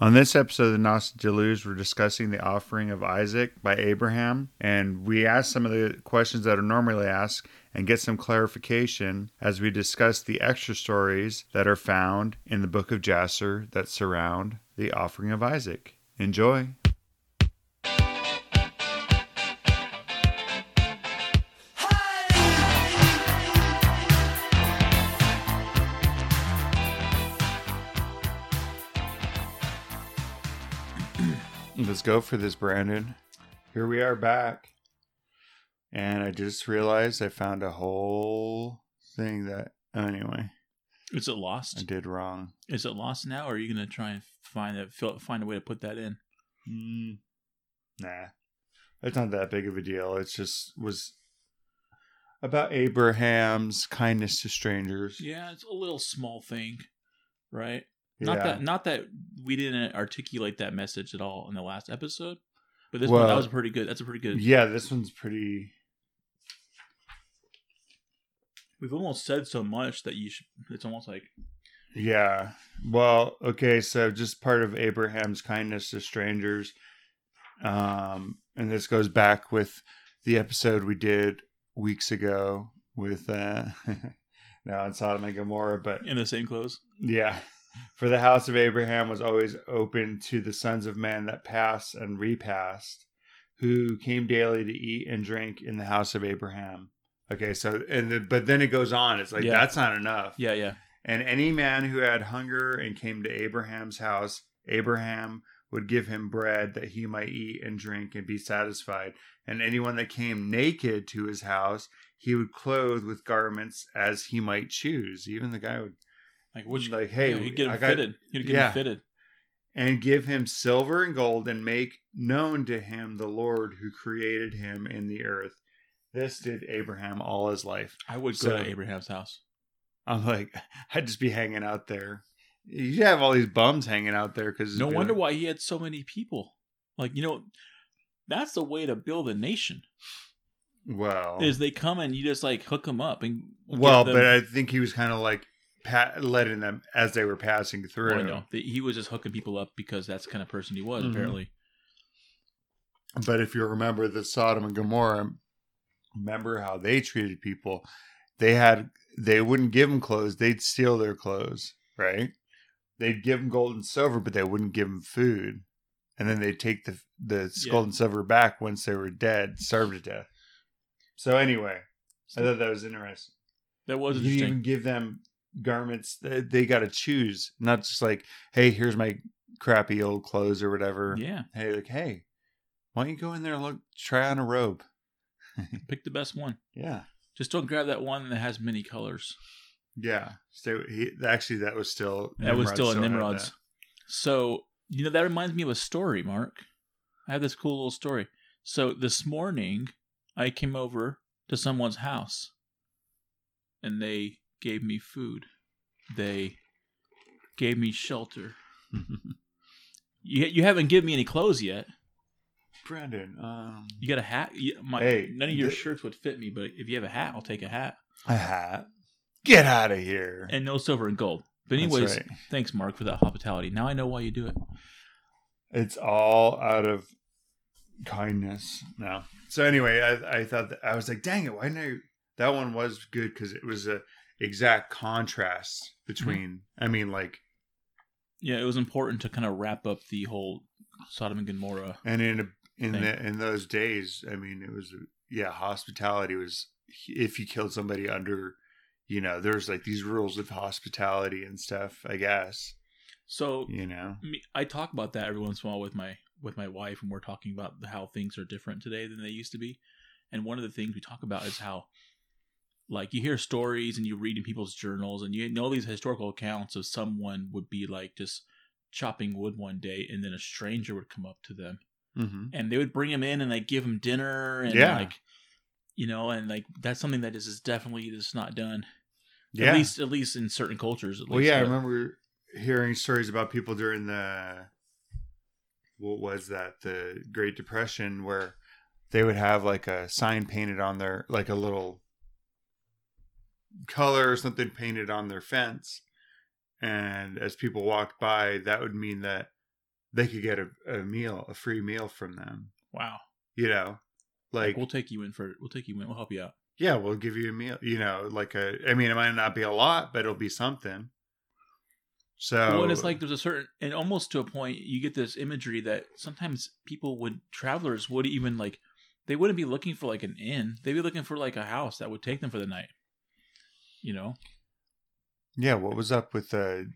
On this episode of the Nostalgies, we're discussing the offering of Isaac by Abraham, and we ask some of the questions that are normally asked and get some clarification as we discuss the extra stories that are found in the book of Jasher that surround the offering of Isaac. Enjoy. Let's go for this, Brandon. Here we are back. And I just realized I found a whole thing that, anyway, Is it lost? I did wrong. Is it lost now, or are you going to try and find a find a way to put that in? Mm, nah, it's not that big of a deal. It's just was about Abraham's kindness to strangers. Yeah, it's a little small thing, right? Yeah. Not that not that we didn't articulate that message at all in the last episode, but this one that was pretty good. That's a pretty good. Yeah, this one's pretty. We've almost said so much that you should. It's almost like Yeah. Well, okay, so just part of Abraham's kindness to strangers. Um, and this goes back with the episode we did weeks ago with uh now on Sodom and Gomorrah, but in the same clothes. yeah. For the house of Abraham was always open to the sons of men that passed and repassed, who came daily to eat and drink in the house of Abraham. Okay, so and the, but then it goes on. It's like Yeah. that's not enough. Yeah, yeah. And any man who had hunger and came to Abraham's house, Abraham would give him bread that he might eat and drink and be satisfied. And anyone that came naked to his house, he would clothe with garments as he might choose. Even the guy would Like which like, hey, yeah, he'd get him I got- fitted. He'd get yeah. him fitted. and give him silver and gold and make known to him the Lord who created him in the earth. This did Abraham all his life. I would So- go to Abraham's house. I'm like, I'd just be hanging out there. You have all these bums hanging out there because No wonder why he had so many people. Like you know, that's the way to build a nation. Well, Is they come and you just like hook them up and well, but I think he was kind of like pa- letting them as they were passing through. Well, I know he was just hooking people up because that's the kind of person he was. Mhm. Apparently, But if you remember the Sodom and Gomorrah, remember how they treated people? They had they wouldn't give them clothes; they'd steal their clothes, right? They'd give them gold and silver, but they wouldn't give them food, and then they'd take the the Yeah. gold and silver back once they were dead, starved to death. So anyway, I thought that was interesting. that was you didn't interesting. even give them garments; they, they got to choose, not just like, "Hey, here's my crappy old clothes" or whatever Yeah, hey, like, hey, why don't you go in there and look, try on a robe? pick the best one. Yeah, Just don't grab that one that has many colors. yeah. So he actually that was still That was Nimrod still a Nimrod's. So you know that reminds me of a story, Mark. I have this cool little story. So this morning, I came over to someone's house, and they gave me food. They gave me shelter. You you haven't given me any clothes yet. Brandon, um, You got a hat? You- My, Hey, none of your th- shirts would fit me, but if you have a hat, I'll take a hat. a hat. Get out of here. And no silver and gold. But anyways, right. thanks, Mark, for that hospitality. Now I know why you do it. It's all out of kindness now. So anyway, I, I thought that, I was like, dang it, why didn't I? That one was good because it was a exact contrast between. I mean, like, Yeah, it was important to kind of wrap up the whole Sodom and Gomorrah. and in a, in the in those days, I mean, it was yeah, hospitality was if you killed somebody under, you know, there's like these rules of hospitality and stuff. I guess So you know. me- I talk about that every once in a while with my with my wife, and we're talking about how things are different today than they used to be. And one of the things we talk about is how, like, you hear stories and you read in people's journals, and you know these historical accounts of someone would be like just chopping wood one day, and then a stranger would come up to them, Mm-hmm. and they would bring him in and like give him dinner, and Yeah. like, you know, and like that's something that is just definitely just not done. Yeah. At least, at least in certain cultures. At Well, yeah, I remember hearing stories about people during the what was that the Great Depression where they would have like a sign painted on their like a little color or something painted on their fence and as people walked by that would mean that they could get a, a meal, a free meal from them. Wow. You know, like, Like we'll take you in for we'll take you in. We'll help you out. yeah, we'll give you a meal. You know, like a. I mean, it might not be a lot, but it'll be something. So well, and it's like there's a certain and almost to a point you get this imagery that sometimes people would travelers would even like they wouldn't be looking for like an inn. They'd be looking for like a house that would take them for the night. You know yeah, what was up with the?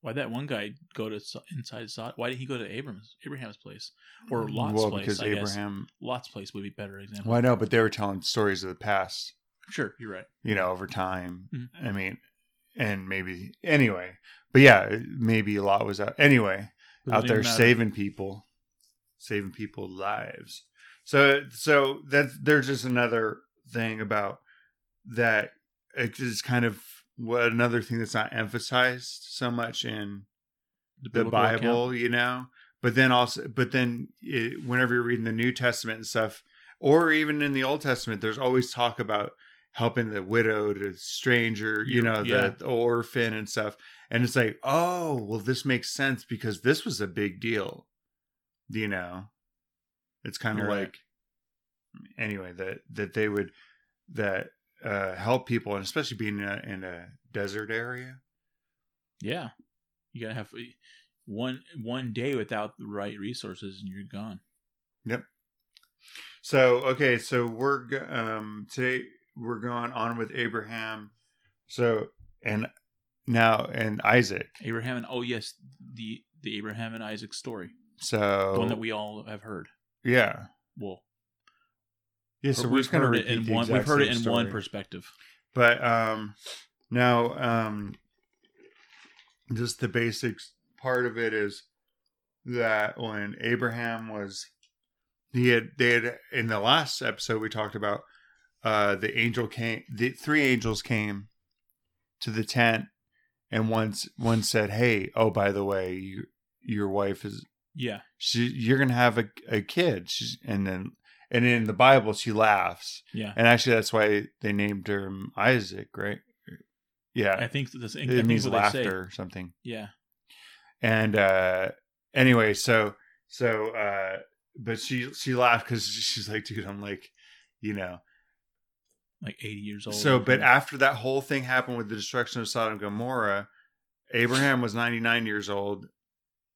why that one guy go to inside Sod? Why did he go to Abraham's Abraham's place or Lot's well, place? because I guess Abraham. Lot's place would be a better example. Well, I know, but they were telling stories of the past. Sure, you're right. You know, over time. Mhm. I mean, and maybe anyway, but yeah, maybe a lot was out anyway. It out there matter. saving people, saving people lives. So, so that there's just another thing about that. It's kind of what another thing that's not emphasized so much in the account. Bible, you know. But then also, but then it, whenever you're reading the New Testament and stuff, or even in the Old Testament, there's always talk about helping the widowed, the stranger, you know, Yeah. the, the orphan and stuff. And it's like, oh, well, this makes sense because this was a big deal, you know. It's kind of You're right. like, anyway, that that they would that uh help people, and especially being in a, in a desert area. Yeah, you gotta have one one day without the right resources and you're gone. Yep. So okay, so we're um today we're going on with Abraham. So and now and Isaac. Abraham and oh yes, the the Abraham and Isaac story, So the one that we all have heard. yeah. Well, Yeah, so we've heard it in one. We've heard it in one perspective. But um now um just the basics part of it is that when Abraham was he had they had in the last episode we talked about uh the angel came the three angels came to the tent and once one said hey oh by the way you, your wife is Yeah, she you're gonna have a, a kid She's, and then and in the bible she laughs. Yeah. and actually that's why they named her isaac right? Yeah. I think that's I it think means laughter or something. Yeah, and uh anyway so so uh but she she laughed because she's like dude i'm like you know like eighty years old. so but after that whole thing happened with the destruction of sodom and gomorrah abraham was 99 years old.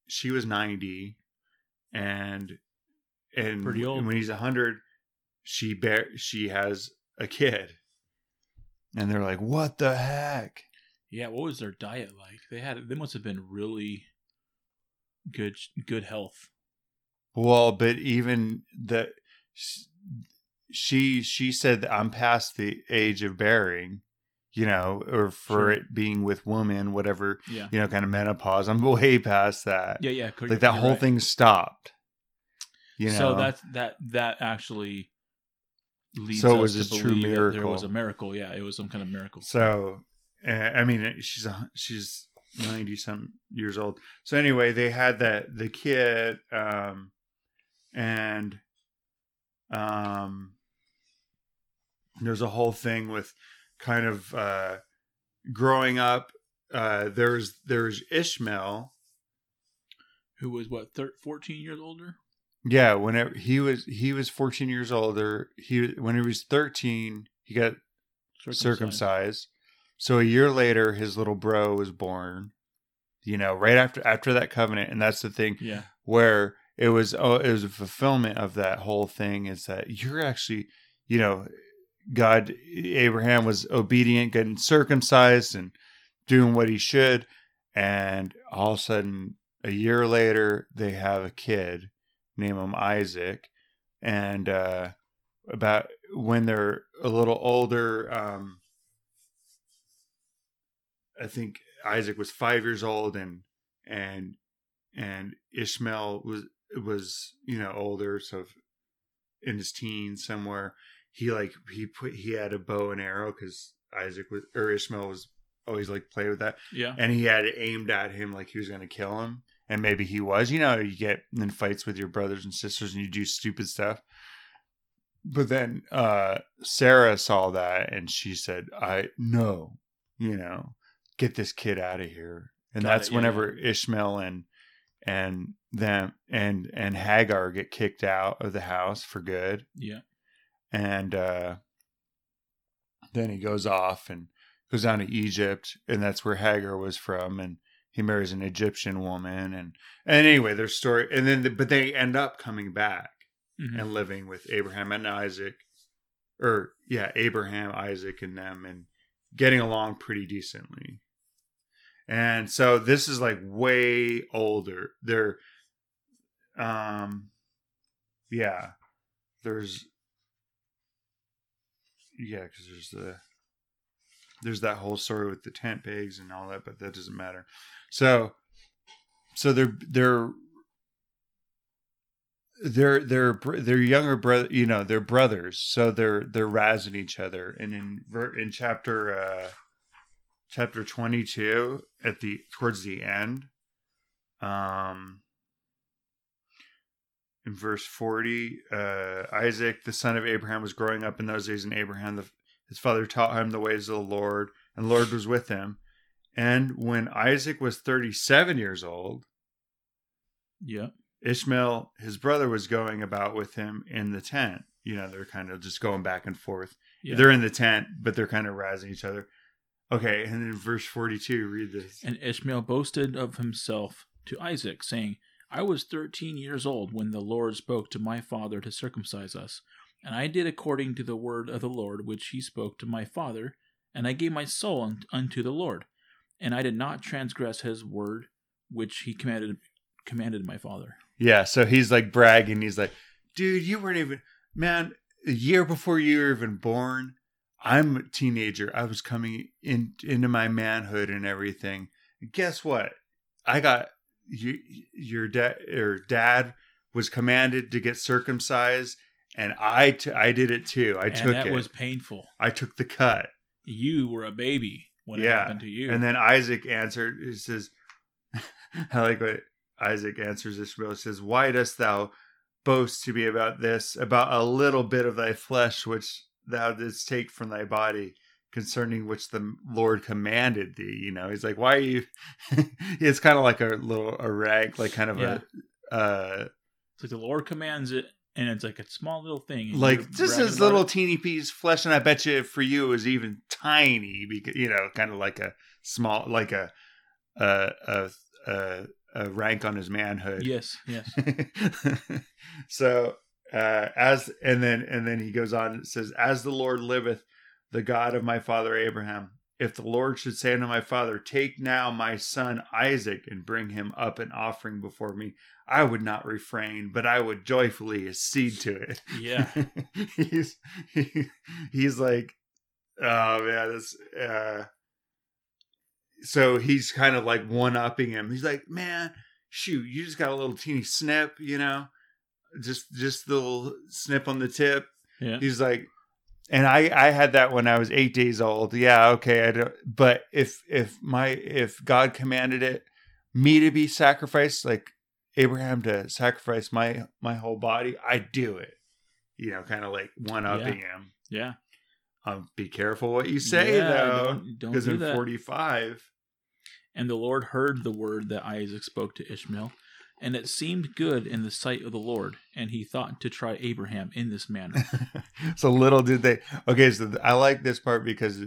She was 90 and and Pretty old. when he's 100 she bear she has a kid and they're like what the heck yeah, what was their diet like? They had they must have been really good good health. Well, but even the she she said that I'm past the age of bearing, you know, or for Sure. it being with woman, whatever, Yeah, you know, kind of menopause. I'm way past that. yeah, yeah. like that whole thing stopped. You know, So that's that that actually leads So it us to a true believe that There was miracle. a miracle. Yeah, it was some kind of miracle. So, uh, I mean, she's a, she's ninety some years old. So anyway, they had that the kid, um, and um, there's a whole thing with kind of uh, growing up. Uh, there's there's Ishmael. Who was what thir- fourteen years older? Yeah, whenever he was he was 14 years older. He when he was 13, he got circumcised. So a year later, his little bro was born. You know, right after after that covenant, and that's the thing Yeah, where it was oh, it was a fulfillment of that whole thing is that you're actually, you know, God Abraham was obedient, getting circumcised and doing what he should, and all of a sudden, a year later, they have a kid, name him Isaac, and uh, about when they're a little older, um, I think Isaac was five years old, and and and Ishmael was was you know older, so in his teens somewhere. He like he put he had a bow and arrow because Isaac was or Ishmael was always like play with that, yeah. and he had it aimed at him like he was going to kill him, and maybe he was. You know, you get in fights with your brothers and sisters, and you do stupid stuff. But then uh Sarah saw that, and she said, "I no, you know, get this kid out of here." And Got that's it, yeah, whenever Ishmael and and them and and Hagar get kicked out of the house for good Yeah. and uh then he goes off and goes down to Egypt and that's where Hagar was from and he marries an Egyptian woman and and anyway their story and then the, but they end up coming back Mhm. and living with Abraham and Isaac or yeah Abraham Isaac and them and getting along pretty decently. And so this is like way older. They're um yeah there's yeah because there's the there's that whole story with the tent pegs and all that but that doesn't matter so so they're they're they're they're they're younger brother you know they're brothers. So they're they're razzing each other. And in in chapter uh chapter 22 at the towards the end um in verse 40 uh isaac the son of abraham was growing up in those days and abraham the, his father taught him the ways of the lord and the lord was with him and when isaac was 37 years old Yeah. Ishmael, his brother, was going about with him in the tent. You know, they're kind of just going back and forth. Yeah. They're in the tent, but they're kind of razzing each other. Okay, and then verse 42, read this. And Ishmael boasted of himself to Isaac, saying, I was thirteen years old when the Lord spoke to my father to circumcise us. And I did according to the word of the Lord which he spoke to my father, and I gave my soul unto the Lord. And I did not transgress his word which he commanded commanded my father. Yeah, so he's like bragging. He's like, dude, you weren't even, man, a year before you were even born, I'm a teenager. I was coming in into my manhood and everything. And guess what? I got you, your dad or dad was commanded to get circumcised, and I t- I did it too. I and took that it. was painful. I took the cut. You were a baby when it Yeah, happened to you. And then Isaac answered, he says, I like what Isaac answers Ishmael. He says, Why dost thou boast to me about this, about a little bit of thy flesh which thou didst take from thy body, concerning which the Lord commanded thee? You know, he's like, Why are you? it's kind of like a little, a rag, like kind of Yeah. a, uh, it's like the Lord commands it, and it's like a small little thing. like just this little it. teeny piece of flesh, and I bet you for you it was even tiny because you know, kind of like a small, like a a a a, a rank on his manhood. Yes, yes. so uh, as and then and then he goes on. and says, "As the Lord liveth, the God of my father Abraham." If the Lord should say unto my father, Take now my son Isaac and bring him up an offering before me, I would not refrain, but I would joyfully accede to it. Yeah. he's he, he's like, oh man, this. Uh, so he's kind of like one upping him. He's like, man, shoot, you just got a little teeny snip, you know, just just the little snip on the tip. Yeah. He's like, and I I had that when I was eight days old. Yeah, okay, I don't. But if if my if God commanded it me to be sacrificed, like Abraham to sacrifice my my whole body, I do it. You know, kind of like one upping him. Yeah. Um, be careful what you say Yeah, though, because do in forty five. And the Lord heard the word that Isaac spoke to Ishmael, and it seemed good in the sight of the Lord, and he thought to try Abraham in this manner. so little did they. Okay, so I like this part because,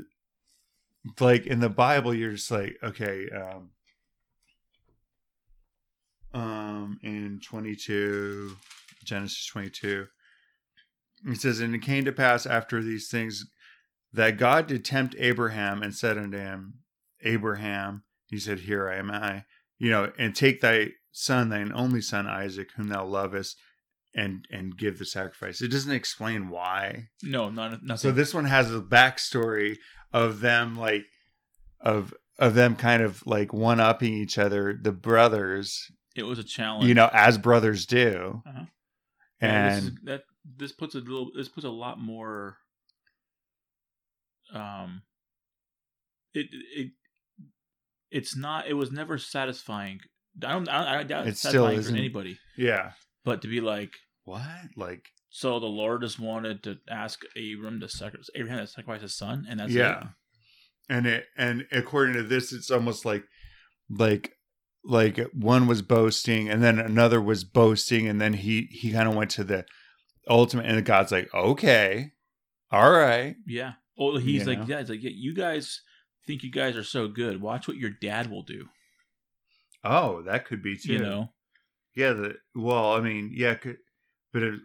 like in the Bible, you're just like, okay, um, um, in twenty two, Genesis twenty two, it says, and it came to pass after these things that God did tempt Abraham and said unto him, Abraham, he said, Here I am I, you know, and take thy son, thine only son Isaac, whom thou lovest, and and give the sacrifice. It doesn't explain why. no, not nothing. So this one has a backstory of them like of of them kind of like one upping each other, the brothers, it was a challenge. you know, as brothers do. Uh-huh. Yeah, this And is- that this puts a little this puts a lot more um it it it's not it was never satisfying i don't i, I doubt It it's satisfying for anybody yeah. but to be like What? Like so the lord just wanted to ask abram to sacrifice abraham to sacrifice his son and that's yeah. it And it and according to this, it's almost like like like one was boasting and then another was boasting and then he he kind of went to the ultimate and god's like okay all right Yeah. Oh, he's You like, know? yeah, he's like, yeah, you guys think you guys are so good. Watch what your dad will do. oh that could be too You know, yeah the well i mean yeah could, but it,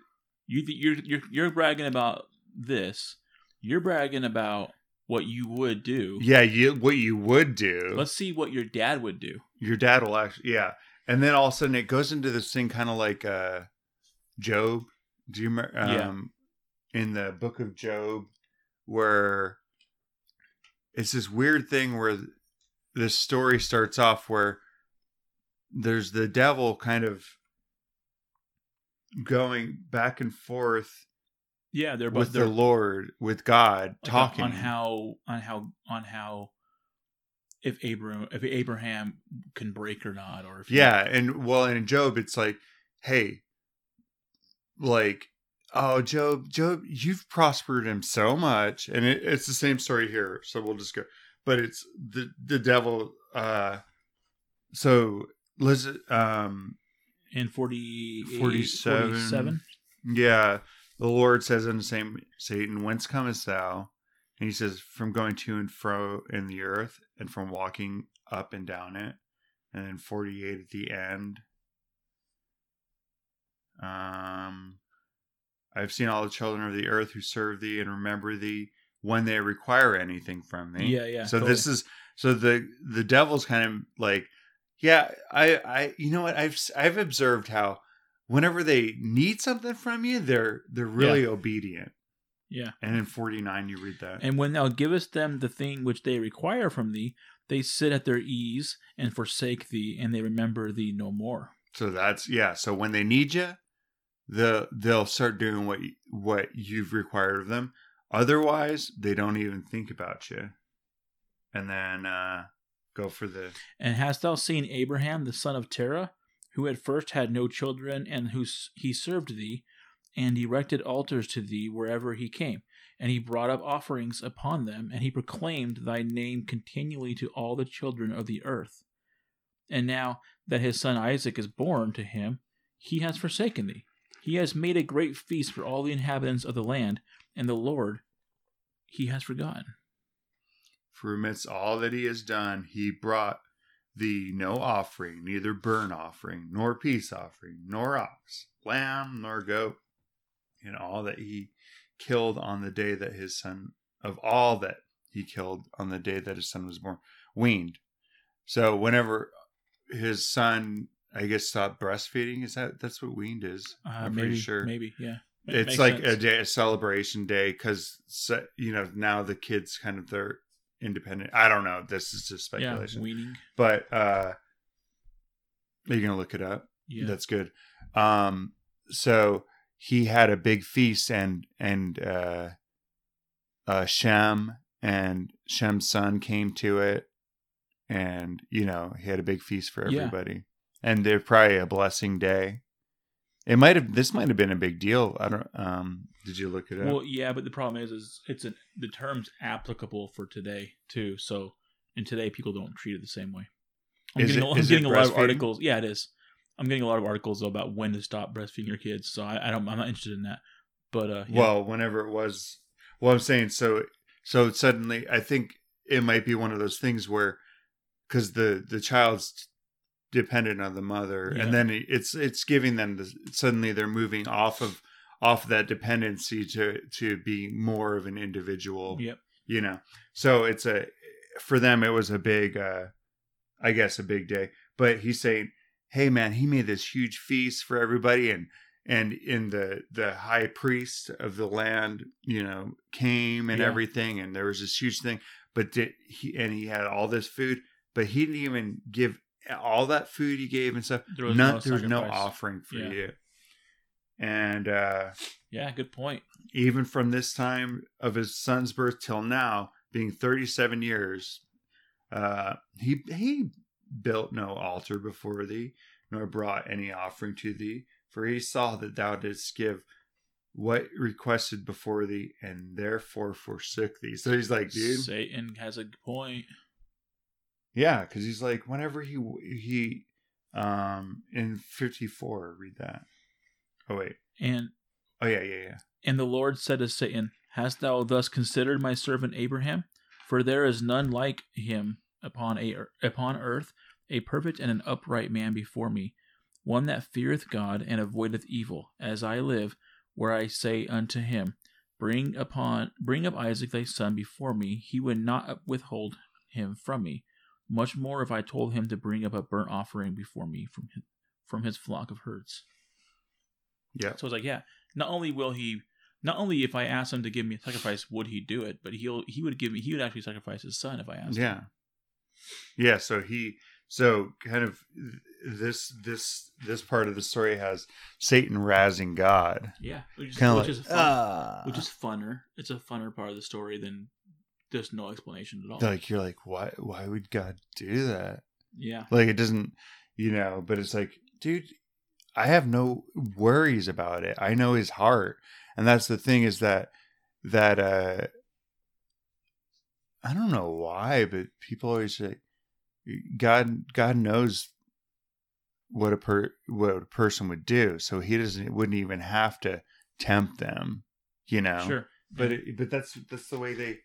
you th- you're you're you're bragging about this. You're bragging about what you would do. yeah you what you would do Let's see what your dad would do. your dad will actually yeah and then all of a sudden it goes into this thing kind of like uh job do you remember Yeah. um in the book of job where it's this weird thing where this story starts off where there's the devil kind of going back and forth Yeah, they're both with they're the lord with god like, talking. on how on how on how if Abraham if Abraham can break or not, or if he- Yeah, and well, in Job, it's like, hey, like, oh, Job, Job, you've prospered him so much, and it, it's the same story here. So we'll just go, but it's the the devil. uh So Liz, um, in 40, 47. 47? yeah, the Lord says unto same Satan, whence comest thou? And he says, from going to and fro in the earth, and from walking up and down it. And then 48 at the end. Um, I've seen all the children of the earth who serve thee and remember thee when they require anything from thee. Yeah, yeah. So totally. this is so the the devil's kind of like, yeah, I I you know what I've I've observed how whenever they need something from you, they're they're really obedient. yeah. And in 49 you read that. And when thou givest them the thing which they require from thee, they sit at their ease and forsake thee, and they remember thee no more. so that's yeah, so when they need you, the they'll start doing what you, what you've required of them. Otherwise, they don't even think about you. And then uh go for the And hast thou seen Abraham the son of Terah, who at first had no children, and who he served thee, and erected altars to thee wherever he came? And he brought up offerings upon them, and he proclaimed thy name continually to all the children of the earth. And now that his son Isaac is born to him, he has forsaken thee. He has made a great feast for all the inhabitants of the land, and the Lord he has forgotten. For amidst all that he has done, he brought thee no offering, neither burnt offering, nor peace offering, nor ox, lamb, nor goat, and all that he killed on the day that his son, of all that he killed on the day that his son was born, weaned. So whenever his son, I guess, stop breastfeeding, is that that's what weaned is? Uh, I'm maybe, pretty sure maybe, yeah. Ma- it's like sense. a day a celebration day because you know now the kids kind of they're independent i don't know this is just speculation Yeah, weaning. but uh are you gonna look it up Yeah. that's good um so he had a big feast and and uh uh shem and shem's son came to it and you know he had a big feast for Yeah. everybody and they're probably a blessing day it might have this might have been a big deal i don't um did you look at it up Well, yeah, but the problem is, is it's an, the term's applicable for today too. So, and today people don't treat it the same way. I'm Is getting, it- a, I'm getting a lot of articles. Yeah, it is. I'm getting a lot of articles about when to stop breastfeeding your kids. So I, I don't. I'm not interested in that. But uh, yeah. well whenever it was well i'm saying so so suddenly i think it might be one of those things where because the the child's dependent on the mother Yeah. and then it's it's giving them the suddenly they're moving off of off that dependency to to be more of an individual yep. you know so it's a for them it was a big uh i guess a big day but he's saying hey man he made this huge feast for everybody and and in the the high priest of the land you know came and Yeah. everything and there was this huge thing but did he and he had all this food but he didn't even give all that food he gave and stuff There was none, no there was no offering for Yeah. you and uh Yeah. Good point. even from this time of his son's birth till now, being 37 years, uh, he he built no altar before thee, nor brought any offering to thee, for he saw that thou didst give what requested before thee, and therefore forsook thee. So he's like, dude, Satan has a point. Yeah, because he's like, whenever he he Um, in 54, read that. Oh, wait. And Oh, yeah, yeah, yeah. and the Lord said to Satan, Hast thou thus considered my servant Abraham? For there is none like him upon a upon earth, a perfect and an upright man before me, one that feareth God and avoideth evil. As I live, where I say unto him, Bring upon bring up Isaac thy son before me, he would not withhold him from me. Much more if I told him to bring up a burnt offering before me from his, from his flock of herds. Yeah. So it's like, yeah, not only will he, not only if I ask him to give me a sacrifice, would he do it, but he'll he would give me he would actually sacrifice his son if I asked. him. Yeah. Yeah, so he so kind of this this this part of the story has Satan razzing God. yeah, which is, Kind of which like is fun, ah. which is funner. It's a funner part of the story than just no explanation at all. like you're like why why would God do that? yeah, Like it doesn't, you know, but it's like, dude, I have no worries about it. I know his heart. And that's the thing is that that uh I don't know why, but people always say God God knows what a per what a person would do. So he doesn't wouldn't even have to tempt them, you know. sure. But it, but that's that's the way they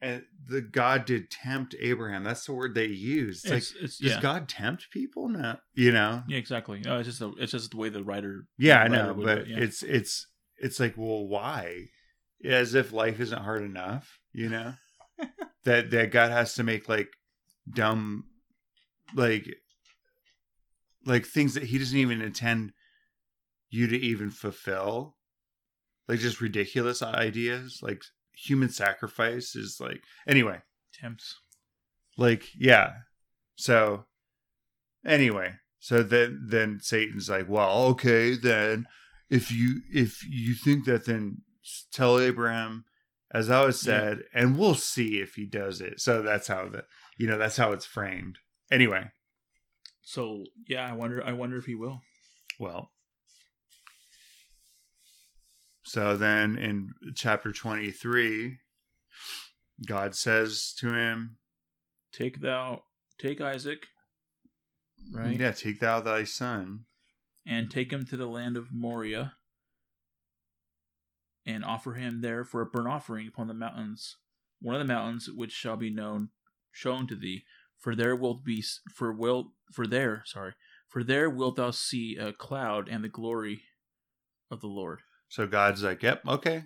and the God did tempt Abraham. That's the word they use. It's, like it's, it's does yeah, God tempt people? No, you know. yeah, exactly. No, it's just the, it's just the way the writer. Yeah, I writer know, but it, yeah. it's it's it's like, well, why? As if life isn't hard enough, you know. that that God has to make like dumb, like like things that He doesn't even intend you to even fulfill, like just ridiculous ideas, like human sacrifice is like anyway. temps. like yeah so anyway so then then satan's like well okay then if you if you think that then tell abraham as i was Yeah. said and we'll see if he does it so that's how the you know that's how it's framed anyway So yeah, I wonder. I wonder if he will. well so then in chapter 23 god says to him Take thou, take Isaac, right, yeah take thou thy son and take him to the land of Moriah, and offer him there for a burnt offering upon the mountains, one of the mountains which shall be known shown to thee. For there will be for will for there sorry for there wilt thou see a cloud and the glory of the Lord. So God's like, "Yep, okay,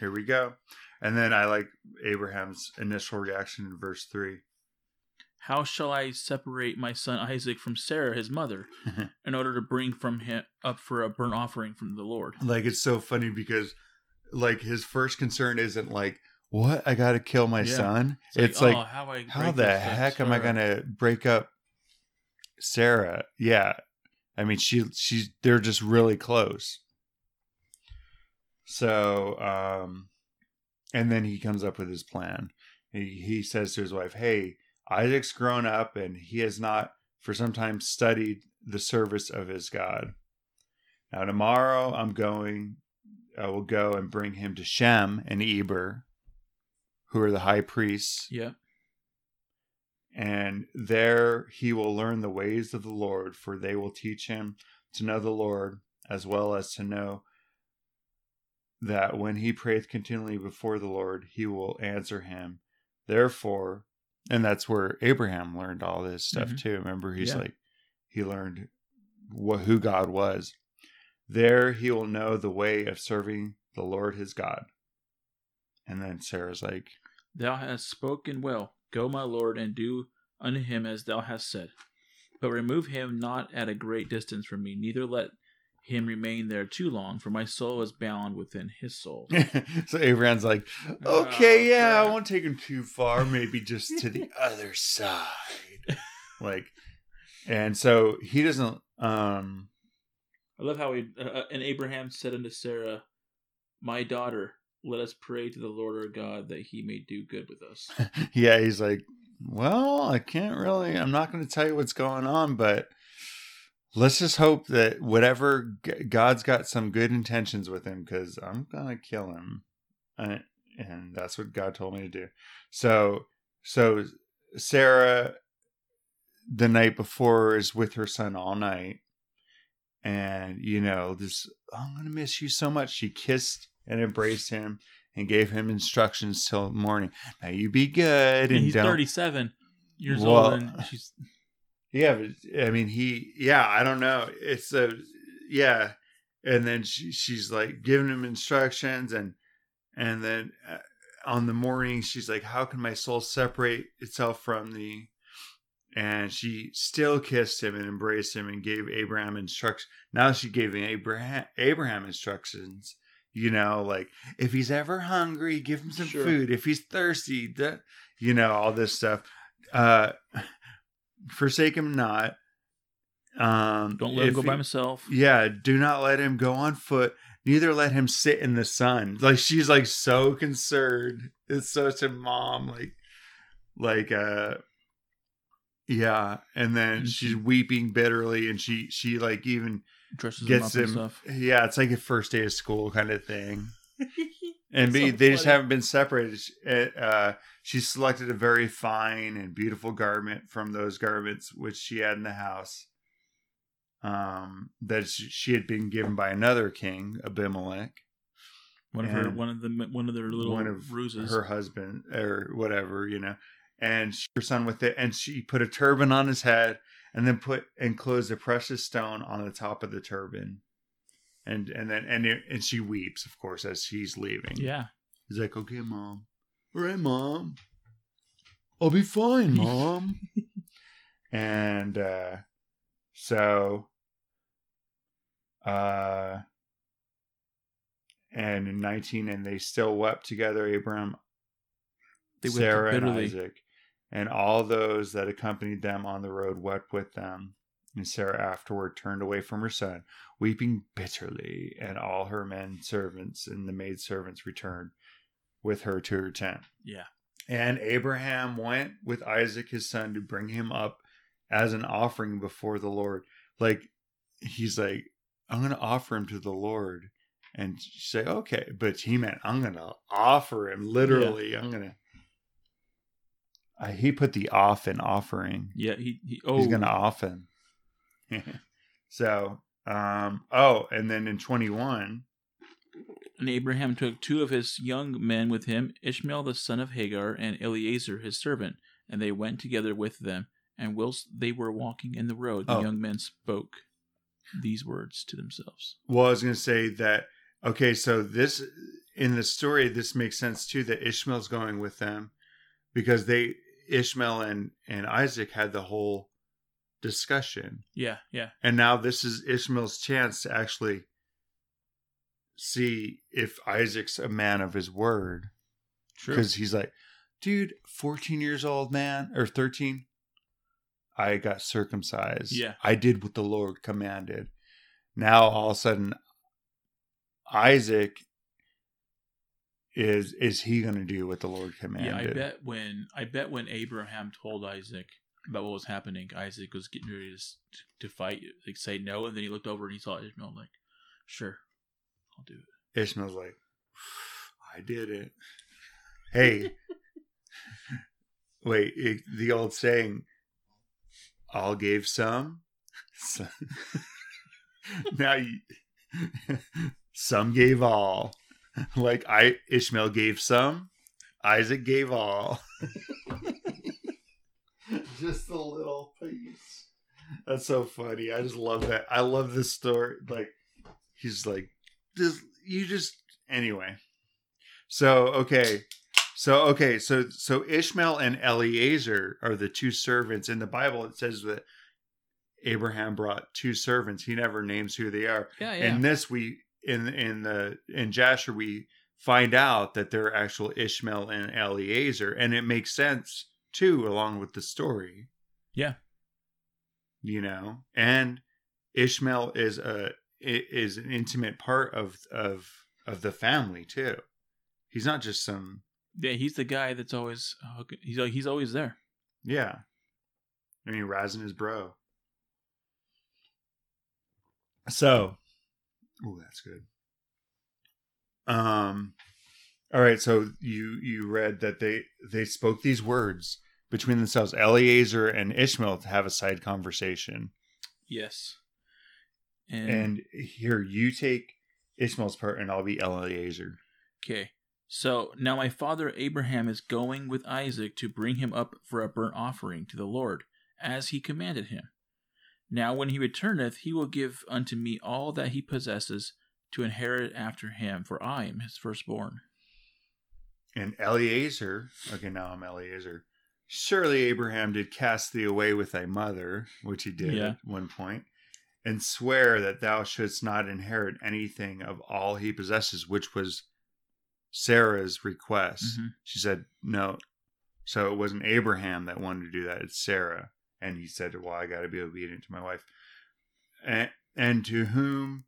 here we go." And then I like Abraham's initial reaction in verse three. How shall I separate my son Isaac from Sarah his mother, in order to bring from him up for a burnt offering from the Lord? like it's so funny because, like, his first concern isn't like, "What? I got to kill my Yeah. son." It's like, oh, how, I how the heck am I gonna break up Sarah? Yeah, I mean, she she's they're just really close. So, um, and then he comes up with his plan. He he says to his wife, "Hey, Isaac's grown up, and he has not for some time studied the service of his God. Now tomorrow I'm going. I will go and bring him to Shem and Eber, who are the high priests." Yeah, and there he will learn the ways of the Lord, for they will teach him to know the Lord, as well as to know that when he prayeth continually before the Lord, he will answer him. Therefore, and that's where Abraham learned all this stuff Mhm. too. Remember, he's Yeah. like, he learned what, who God was. There he will know the way of serving the Lord his God. And then Sarah's like, thou hast spoken well. Go, my Lord, and do unto him as thou hast said. But remove him not at a great distance from me, neither let him remain there too long, for my soul is bound within his soul. so Abraham's like, Oh, okay, yeah, I won't take him too far, maybe just to the other side. Like, and so he doesn't, um, I love how he uh, uh, and Abraham said unto Sarah, "My daughter, let us pray to the Lord our God that He may do good with us." yeah, he's like, well, I can't really, I'm not going to tell you what's going on, but let's just hope that whatever God's got some good intentions with him because I'm going to kill him. And, and that's what God told me to do. So, so Sarah the night before is with her son all night. And, you know, this, oh, I'm going to miss you so much. She kissed and embraced him and gave him instructions till morning. Now you be good. And And, he's don't, 37 years Well, old, and she's Yeah, but I mean, he, yeah, I don't know. It's a, yeah. And then she, she's like giving him instructions, and, and then uh, on the morning, she's like, How can my soul separate itself from thee? And she still kissed him and embraced him and gave Abraham instructions. Now she gave Abraham, Abraham instructions. You know, like if he's ever hungry, give him some Sure. food. If he's thirsty, you know, all this stuff. Uh forsake him not. Um don't let him if go by himself. yeah, do not let him go on foot. Neither let him sit in the sun. Like she's like so concerned. It's such a mom, like, like, uh, yeah. And then And she's she- weeping bitterly, and she she like even Dresses him gets up and him. stuff. Yeah, it's like a first day of school kind of thing. And That's be, so they just haven't been separated. Uh, she selected a very fine and beautiful garment from those garments which she had in the house. Um, that she, had been given by another king, Abimelech, One of her, one of the, one of their little one of ruses. her husband or whatever, you know. And she, her son with it, and she put a turban on his head, and then put enclosed a precious stone on the top of the turban. And and then and it, and she weeps, of course, as she's leaving. yeah, He's like, okay, mom. All right, mom. I'll be fine, mom. and uh, so, uh, and in 19, and they still wept together, Abram, They Sarah, and. Isaac. And all those that accompanied them on the road wept with them. And Sarah afterward turned away from her son, weeping bitterly, and all her men servants and the maid servants returned with her to her tent. yeah, And Abraham went with Isaac his son to bring him up as an offering before the Lord. Like he's like, I'm gonna offer him to the Lord. And she say, okay, but he meant I'm gonna offer him literally. I'm gonna. Uh, he put the off in offering yeah. He, he oh, he's gonna off him. so, um, oh, and then in twenty one, And Abraham took two of his young men with him, Ishmael the son of Hagar, and Eliezer his servant, and they went together with them. And whilst they were walking in the road, the Oh. young men spoke these words to themselves. well, I was gonna say that. Okay, so this in the story, this makes sense too that Ishmael's going with them because they Ishmael and and Isaac had the whole discussion, Yeah, yeah, and now this is Ishmael's chance to actually see if Isaac's a man of his word. true. because he's like, dude, 14 years old man or 13, I got circumcised. Yeah. I did what the Lord commanded. Now all of a sudden, Isaac is is he going to do what the Lord commanded? Yeah, I bet when I bet when Abraham told Isaac about what was happening, Isaac was getting ready to to fight, like say no, and then he looked over and he saw Ishmael, like, sure, I'll do it. Ishmael's like, I did it. Hey, wait, it, the old saying, all gave some. So- now you, some gave all. Like I Ishmael gave some, Isaac gave all. just a little piece. That's so funny. I just love that. I love this story. Like he's like, this you just anyway. So okay. So okay, so so Ishmael and Eliezer are the two servants in the Bible. It says that Abraham brought two servants. He never names who they are. Yeah, yeah. In this, we in in the in Jasher we find out that they're actual Ishmael and Eliezer, and it makes sense too, along with the story. Yeah. you know, and Ishmael is a is an intimate part of of of the family too. He's not just some yeah, he's the guy that's always he's he's always there. yeah. I mean, razzing his bro. So, oh, that's good. Um, all right. So you you read that they they spoke these words between themselves, Eliezer and Ishmael, to have a side conversation. Yes. And here, you take Ishmael's part, and I'll be Eliezer. Okay. So now my father Abraham is going with Isaac to bring him up for a burnt offering to the Lord, as he commanded him. Now when he returneth, he will give unto me all that he possesses to inherit after him, for I am his firstborn. And Eliezer, okay, now I'm Eliezer. Surely Abraham did cast thee away with thy mother, which he did Yeah. at one point, and swear that thou shouldst not inherit anything of all he possesses, which was Sarah's request. Mhm. She said no. So it wasn't Abraham that wanted to do that, it's Sarah. And he said, Well, I got to be obedient to my wife. And, and to whom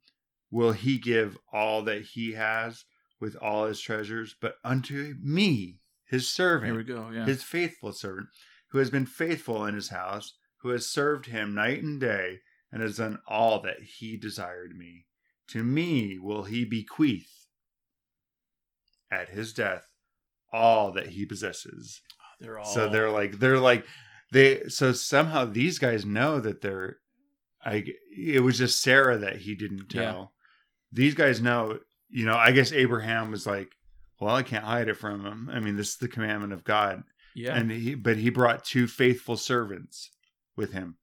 will he give all that he has with all his treasures? But unto me, his servant Here we go. Yeah. his faithful servant, who has been faithful in his house, who has served him night and day, and has done all that he desired me. To me will he bequeath at his death all that he possesses. Ah, they're all So they're like they're like they so somehow these guys know that they're I it was just Sarah that he didn't tell. Yeah. These guys know, you know, I guess Abraham was like, well, I can't hide it from him. I mean, this is the commandment of God. yeah. And he but he brought two faithful servants with him.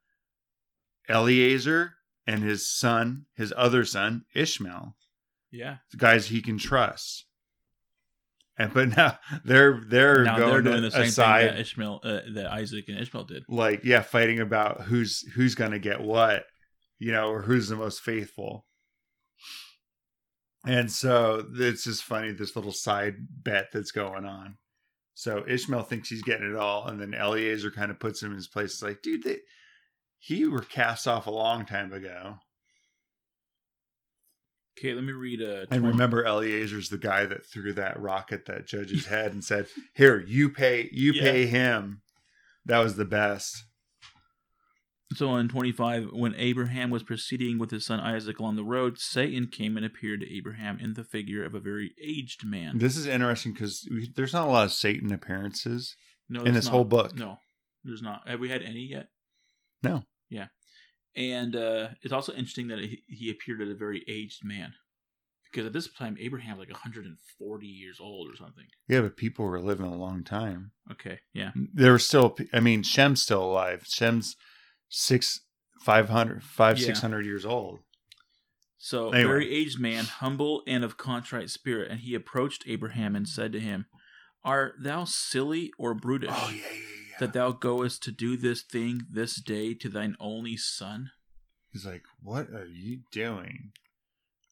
Eliezer and his son, his other son, Ishmael. yeah. Guys he can trust. And but now they're they're Now going they're doing the same aside thing that Ishmael, uh, that Isaac and Ishmael did. like yeah fighting about who's who's gonna get what you know or who's the most faithful and so it's just funny this little side bet that's going on so ishmael thinks he's getting it all and then eliezer kind of puts him in his place it's like dude they he were cast off a long time ago Okay, let me read uh, and 20 remember eliezer's the guy that threw that rock at that judge's head and said here you pay you Yeah. pay him that was the best So in 25, when Abraham was proceeding with his son Isaac along the road, Satan came and appeared to Abraham in the figure of a very aged man. This is interesting because there's not a lot of Satan appearances. No, in this not. whole book. No, there's not. Have we had any yet? No. Yeah, and uh, it's also interesting that he, he appeared as a very aged man, because at this time Abraham was like 140 years old or something. Yeah, but people were living a long time. Okay, yeah, There were still, I mean, Shem's still alive. Shem's six, 500, five, Yeah. 600 years old. So, Anyway. very aged man, humble and of contrite spirit, and he approached Abraham and said to him, Art thou silly or brutish, Oh, yeah, yeah, yeah. That thou goest to do this thing this day to thine only son? He's like, what are you doing?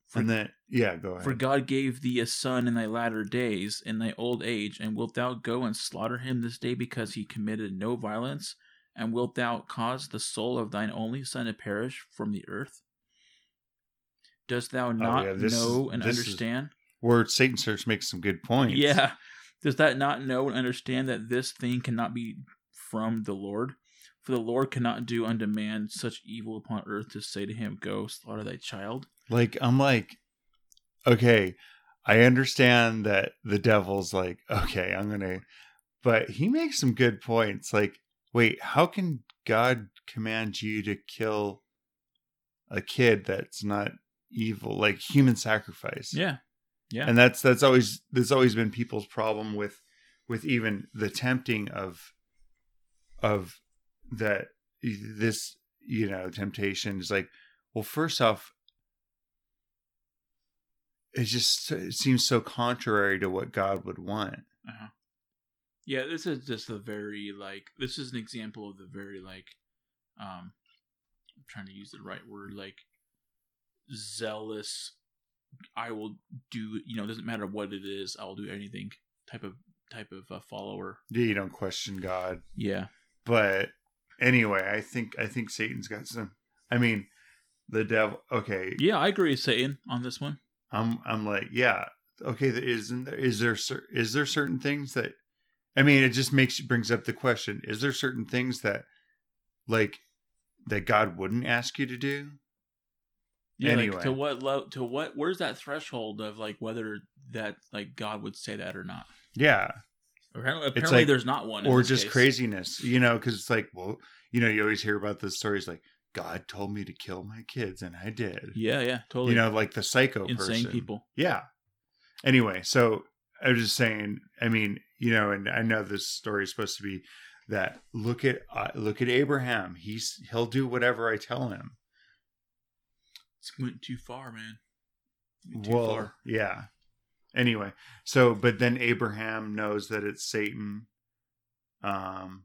For- and then, yeah, go ahead. For God gave thee a son in thy latter days, in thy old age, and wilt thou go and slaughter him this day because he committed no violence? And wilt thou cause the soul of thine only son to perish from the earth? Dost thou oh, not Oh, yeah, this know and this is- understand? Where Satan starts making some good points. Yeah. Does that not know and understand that this thing cannot be from the Lord? For the Lord cannot do unto man such evil upon earth to say to him, Go slaughter thy child. Like, I'm like, okay, I understand that the devil's like, okay, I'm going to, but he makes some good points. Like, wait, how can God command you to kill a kid that's not evil, like human sacrifice? Yeah. Yeah. And that's, that's always, that's always been people's problem with, with even the tempting of, of that, this, you know, temptation is like, well, first off, it just it seems so contrary to what God would want. Uh-huh. Yeah, this is just a very like this is an example of the very like um I'm trying to use the right word like zealous I will do you know it doesn't matter what it is I will do anything type of type of uh, follower. Yeah, You don't question God, Yeah. But anyway, I think I think Satan's got some. I mean, the devil. Okay, Yeah, I agree with Satan on this one. I'm I'm like yeah. Okay, there- isn't there is there is there certain things that I mean it just makes brings up the question: Is there certain things that like that God wouldn't ask you to do? Yeah, Anyway. like to what level to what where's that threshold of like whether that like God would say that or not? Yeah. Apparently, apparently like- there's not one. or just case. craziness, you know, because it's like, well, you know, you always hear about the stories like God told me to kill my kids, and I did. Yeah, yeah, totally. You know, like the psycho insane person. people. Yeah. Anyway, so I was just saying. I mean, you know, and I know this story is supposed to be that look at uh, look at Abraham. He's he'll do whatever I tell him. It's went too far, man. Went too well, far. yeah. Anyway, so but then Abraham knows that it's Satan, um,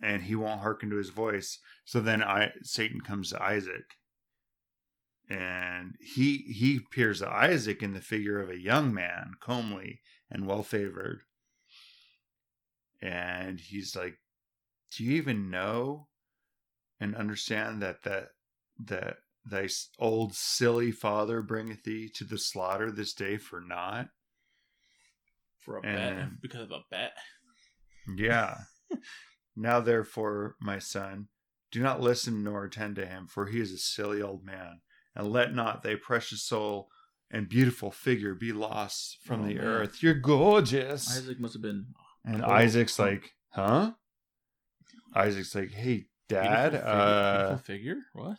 and he won't hearken to his voice. So then I Satan comes to Isaac, and he he appears to Isaac in the figure of a young man, comely and well favored, and he's like, "Do you even know and understand that that that thy old silly father bringeth thee to the slaughter this day for naught?" For a And- bet, because of a bet. Yeah. now, therefore, my son, do not listen nor attend to him, for he is a silly old man. And let not thy precious soul and beautiful figure be lost from Oh, the man. earth. You're gorgeous. Isaac must have been and Oh, Isaac's like, huh? Isaac's like, hey, dad, beautiful figure. uh, beautiful figure. What?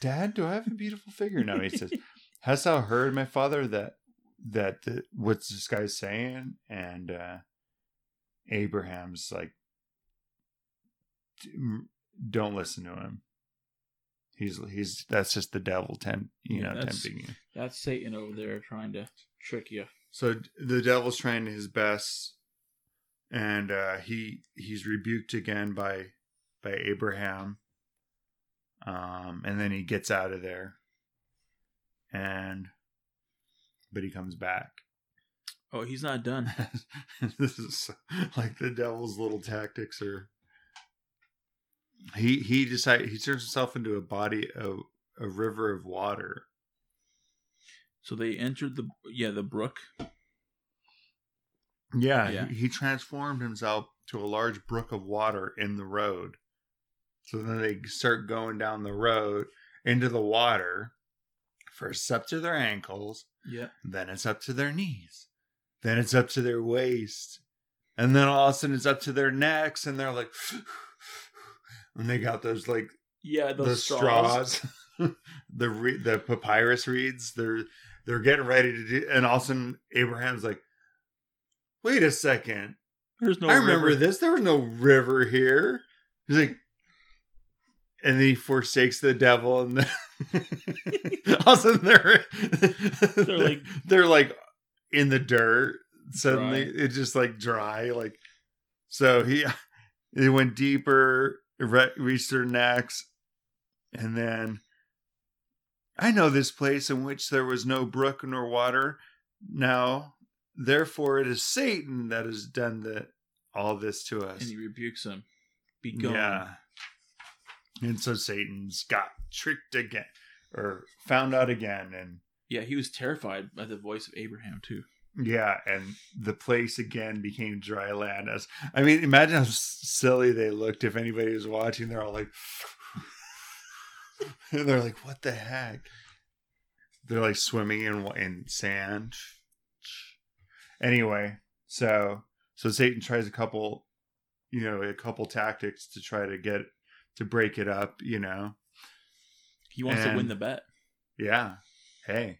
Dad, do I have a beautiful figure? No, he says, hast thou heard, my father, that that the, what's this guy saying? And uh Abraham's like, don't listen to him. He's he's that's just the devil tempt you Yeah, know that's- tempting you. That's Satan over there trying to trick you. So the devil's trying his best, and uh, he he's rebuked again by by Abraham. Um, and then he gets out of there, and but he comes back. Oh, he's not done. this is like the devil's little tactics are. He he decide he turns himself into a body of a river of water. So they entered the yeah the brook. Yeah, Yeah. He, he transformed himself to a large brook of water in the road. So then they start going down the road into the water. First up to their ankles, Yeah. then it's up to their knees, then it's up to their waist, and then all of a sudden it's up to their necks, and they're like, and they got those like Yeah, the straws. straws, the re- the papyrus reeds. They're they're getting ready to do, and all of a sudden Abraham's like, "Wait a second, There's no I remember river. this. There was no river here." He's like, and then he forsakes the devil, and then all of a sudden they're They're like- they're like in the dirt. Suddenly Dry. it's just like dry, like so he it went deeper, re- reached their necks, and then I know this place in which there was no brook nor water. Now, therefore, it is Satan that has done the all this to us. and he rebukes him. Be gone. Yeah. And so Satan's got tricked again, or found out again, and Yeah, he was terrified by the voice of Abraham too. yeah, and the place again became dry land. As I mean, imagine how silly they looked if anybody was watching. They're all like, and they're like, "What the heck?" They're like swimming in in sand. Anyway, so so Satan tries a couple, you know, a couple tactics to try to get to break it up. You know, He wants to win the bet. yeah. Hey,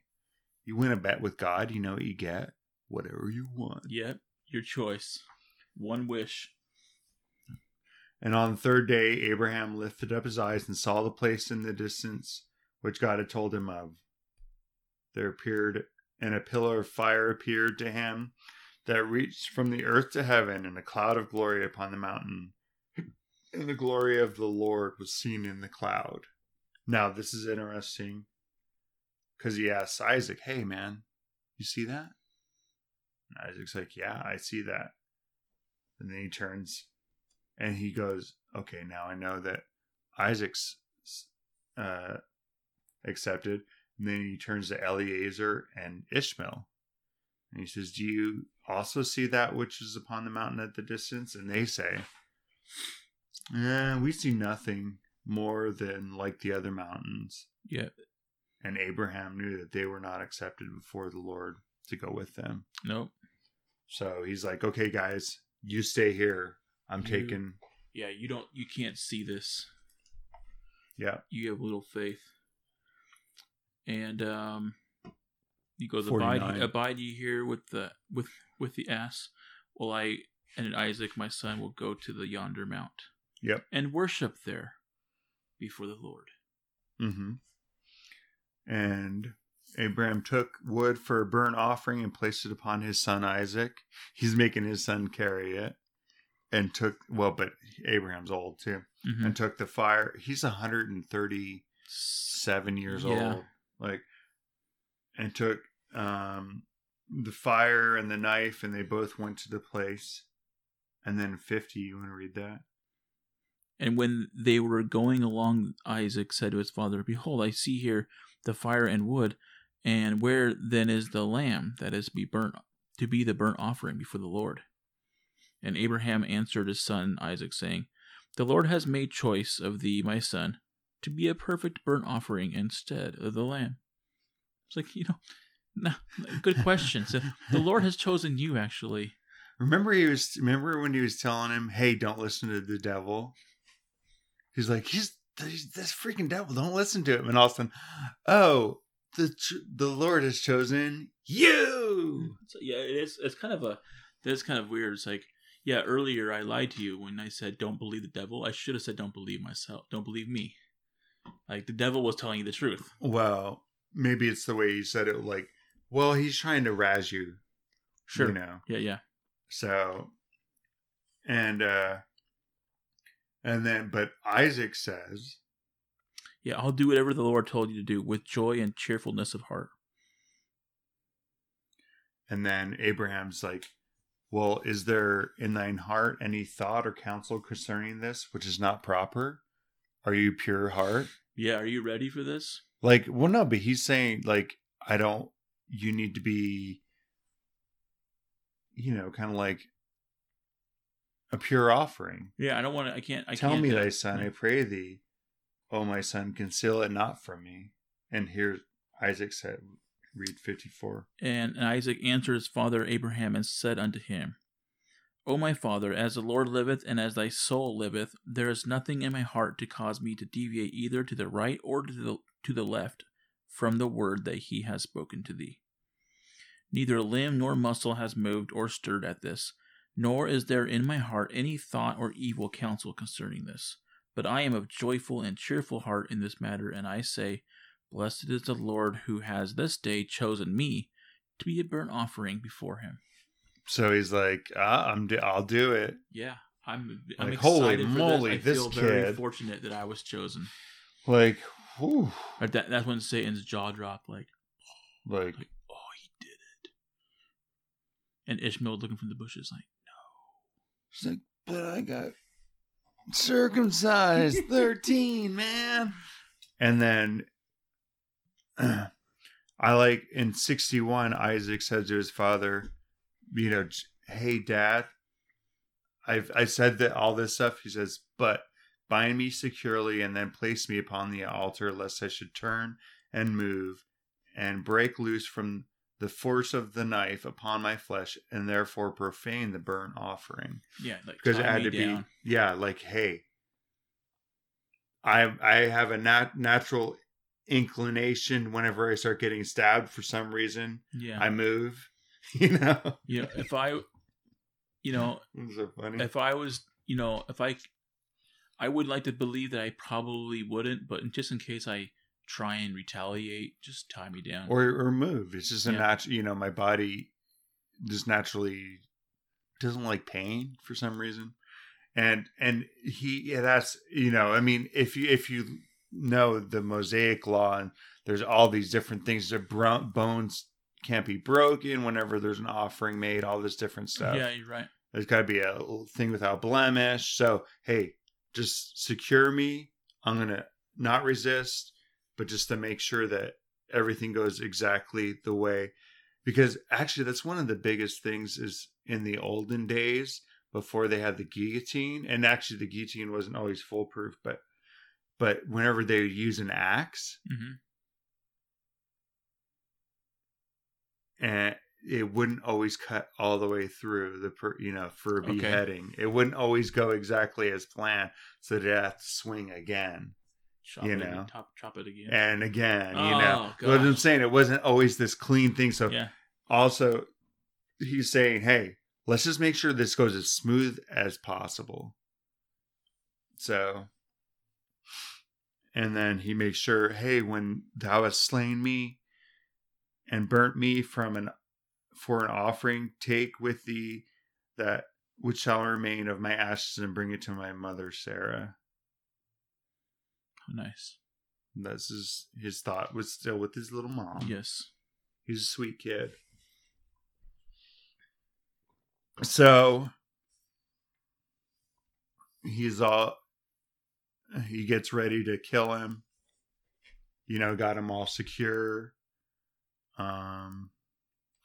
you win a bet with God, you know what you get? Whatever you want. Yep, your choice. One wish. And on the third day, Abraham lifted up his eyes and saw the place in the distance which God had told him of. There appeared, and a pillar of fire appeared to him that reached from the earth to heaven, and a cloud of glory upon the mountain. And the glory of the Lord was seen in the cloud. Now, this is interesting because he asks Isaac, Hey, man, you see that? And Isaac's like, Yeah, I see that. And then he turns and he goes, "Okay, now I know that Isaac's uh, accepted." And then he turns to Eliezer and Ishmael, and he says, "Do you also see that which is upon the mountain at the distance?" And they say, eh, "We see nothing more than like the other mountains." Yeah. And Abraham knew that they were not accepted before the Lord to go with them. Nope. So he's like, okay, guys, you stay here. I'm You- taking. Yeah, you don't you can't see this. Yeah. You have little faith. And um he goes, abide, 49. abide ye here with the with with the ass, while I and Isaac my son will go to the yonder mount. Yep. And worship there before the Lord. Mm-hmm. And Abraham took wood for a burnt offering and placed it upon his son Isaac. He's making his son carry it. And took, well, but Abraham's old too. Mhm. And took the fire. He's 137 years Yeah. old. Like, and took um, the fire and the knife, and they both went to the place. And then 50, you want to read that? And when they were going along, Isaac said to his father, Behold, I see here the fire and wood, and where then is the lamb that is to be burnt to be the burnt offering before the Lord? And Abraham answered his son Isaac, saying, The Lord has made choice of thee, my son, to be a perfect burnt offering instead of the lamb. It's like, you know, no, good question. So the Lord has chosen you, actually. Remember he was remember when he was telling him, "Hey, don't listen to the devil." He's like, "He's, he's this freaking devil. Don't listen to him." And all of a sudden, oh, the the Lord has chosen you. So yeah, it is. It's kind of a. That's kind of weird. It's like, yeah, earlier I lied to you when I said don't believe the devil. I should have said don't believe myself. Don't believe me. Like the devil was telling you the truth. Well, maybe it's the way he said it. Like, well, he's trying to razz you. Sure. You know. Yeah, yeah. So, and uh, and then, but Isaac says, Yeah, I'll do whatever the Lord told you to do with joy and cheerfulness of heart. And then Abraham's like, Well, is there in thine heart any thought or counsel concerning this which is not proper? Are you pure heart? Yeah, are you ready for this? Like, well, no, but he's saying, like, I don't, you need to be, you know, kind of like a pure offering. Yeah, I don't want to. I can't. I Tell can't, me, thy son, I pray thee, O my son, conceal it not from me. And here Isaac said, read 54. And Isaac answered his father Abraham and said unto him, O my father, as the Lord liveth and as thy soul liveth, there is nothing in my heart to cause me to deviate either to the right or to the, to the left from the word that he has spoken to thee. Neither limb nor muscle has moved or stirred at this, nor is there in my heart any thought or evil counsel concerning this. But I am of joyful and cheerful heart in this matter, and I say, Blessed is the Lord who has this day chosen me to be a burnt offering before him. So he's like, ah, I'm, do- I'll do it. Yeah, I'm. I'm Like, holy moly, this. I this feel very kid. fortunate that I was chosen. Like, whew, that, that's when Satan's jaw dropped. Like, like, like, oh, he did it. And Ishmael looking from the bushes, like, She's like, but I got circumcised 13, man. And then I like in 61, Isaac said to his father, you know, hey, dad, I've I said that all this stuff. He says, but bind me securely and then place me upon the altar, lest I should turn and move and break loose from the force of the knife upon my flesh and therefore profane the burnt offering. Yeah, like because it had to down. be yeah like hey i i have a nat- natural inclination whenever i start getting stabbed for some reason Yeah, i move you know? You know, if I, you know, so funny. if I was, you know, if I, I would like to believe that I probably wouldn't, but just in case I try and retaliate, just tie me down. or or move it's just a Yeah. natural you know my body just naturally doesn't like pain for some reason and and he yeah, that's you know i mean if you if you know the mosaic law and there's all these different things that bro- bones can't be broken whenever there's an offering made all this different stuff yeah, you're right. there's got to be a thing without blemish so hey just secure me i'm gonna not resist but just to make sure that everything goes exactly the way because actually that's one of the biggest things is in the olden days before they had the guillotine and actually the guillotine wasn't always foolproof but but whenever they use an axe hmm and it wouldn't always cut all the way through the per, you know for a Okay. beheading. It wouldn't always go exactly as planned, so they'd have to swing again Chop You it, know. chop, chop it again. and again. You Oh, know, what I'm saying it wasn't always this clean thing. So yeah, also, he's saying, "Hey, let's just make sure this goes as smooth as possible." So, and then he makes sure, "Hey, when thou hast slain me and burnt me from an for an offering, take with thee that which shall remain of my ashes and bring it to my mother Sarah." Nice. This is his thought was still with his little mom. Yes. He's a sweet kid. So he's all he gets ready to kill him. You know, got him all secure. Um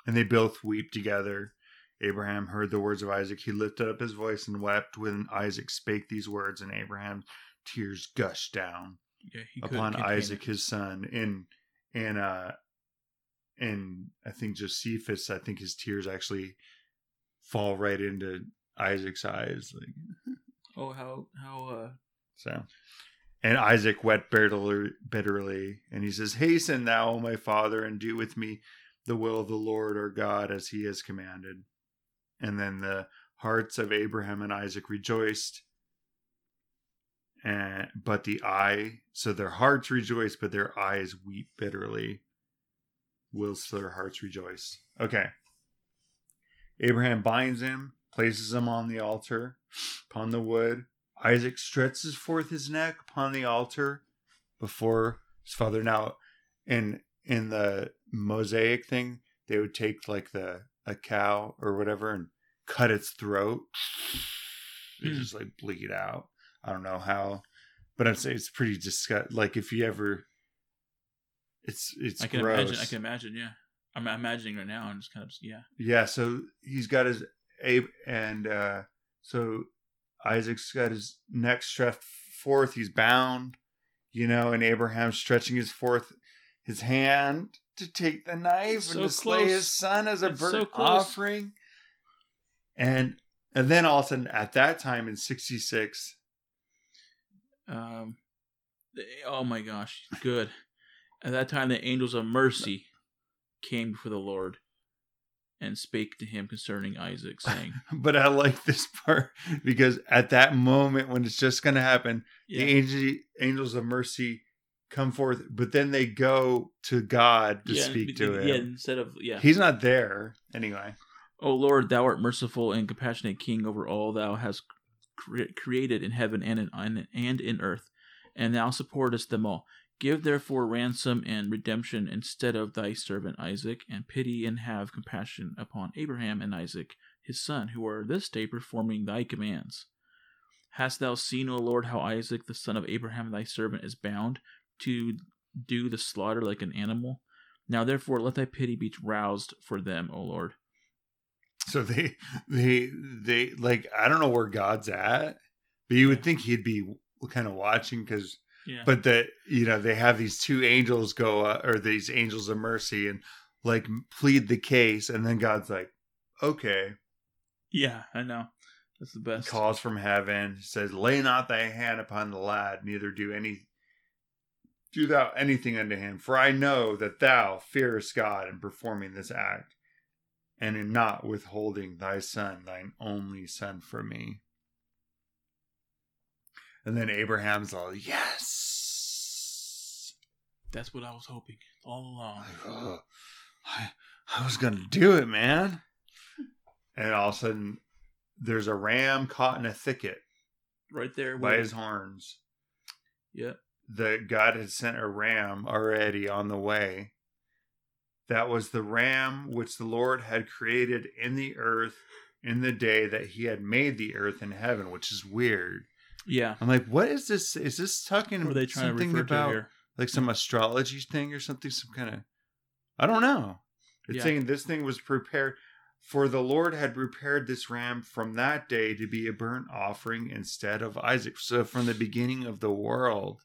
and they both weep together. Abraham heard the words of Isaac. He lifted up his voice and wept when Isaac spake these words, and Abraham's tears gushed down Yeah, upon Isaac it. his son and in uh in I think Josephus I think his tears actually fall right into Isaac's eyes like Oh, how how uh so and Isaac wept bitterly, bitterly and he says hasten thou O my father and do with me the will of the Lord our God as he has commanded and then the hearts of Abraham and Isaac rejoiced and but the eye so their hearts rejoice but their eyes weep bitterly. Whilst their hearts rejoice. Okay. Abraham binds him places him on the altar upon the wood. Isaac stretches forth his neck upon the altar before his father. Now in in the mosaic thing they would take like the a cow or whatever and cut its throat. It Hmm. just like bleed out I don't know how, but I'm saying it's pretty disgust. Like if you ever, it's it's I can gross. imagine. I can imagine. Yeah, I'm imagining right now. I'm just kind of yeah. Yeah, so he's got his Abe, and uh, so Isaac's got his neck stretched forth. He's bound, you know, and Abraham's stretching his forth his hand to take the knife So and to slay his son as a It's burnt so offering. And and then all of a sudden, at that time in '66, Um, the- oh my gosh, good. At that time, the angels of mercy came before the Lord and spake to him concerning Isaac, saying, But I like this part because at that moment when it's just going to happen, yeah, the angel, angels of mercy come forth, but then they go to God to yeah, speak to him. Yeah, instead of yeah. He's not there anyway. O Lord, thou art merciful and compassionate King over all thou hast cre- created in heaven and in and in earth, and thou supportest them all. Give therefore ransom and redemption instead of thy servant Isaac, and pity and have compassion upon Abraham and Isaac his son, who are this day performing thy commands. Hast thou seen, O Lord, how Isaac the son of Abraham thy servant is bound to do the slaughter like an animal? Now therefore let thy pity be roused for them, O Lord. So they, they, they like I don't know where God's at, but you would think he'd be kind of watching because Yeah. but that you know they have these two angels go uh, or these angels of mercy and like plead the case and then god's like okay Yeah, I know. That's the best. calls from heaven says lay not thy hand upon the lad neither do any do thou anything unto him for i know that thou fearest god in performing this act and in not withholding thy son thine only son for me and then abraham's all yes That's what I was hoping all along. Oh, I, I was gonna do it, man. And all of a sudden, there's a ram caught in a thicket Right there. by his horns. Yep. The God had sent a ram already on the way. That was the ram which the Lord had created in the earth in the day that He had made the earth and heaven, which is weird. Yeah. I'm like, what is this? Is this talking What are they trying to something refer to about here? like some astrology thing or something some kind of i don't know it's Yeah. saying this thing was prepared for the lord had prepared this ram from that day to be a burnt offering instead of isaac so from the beginning of the world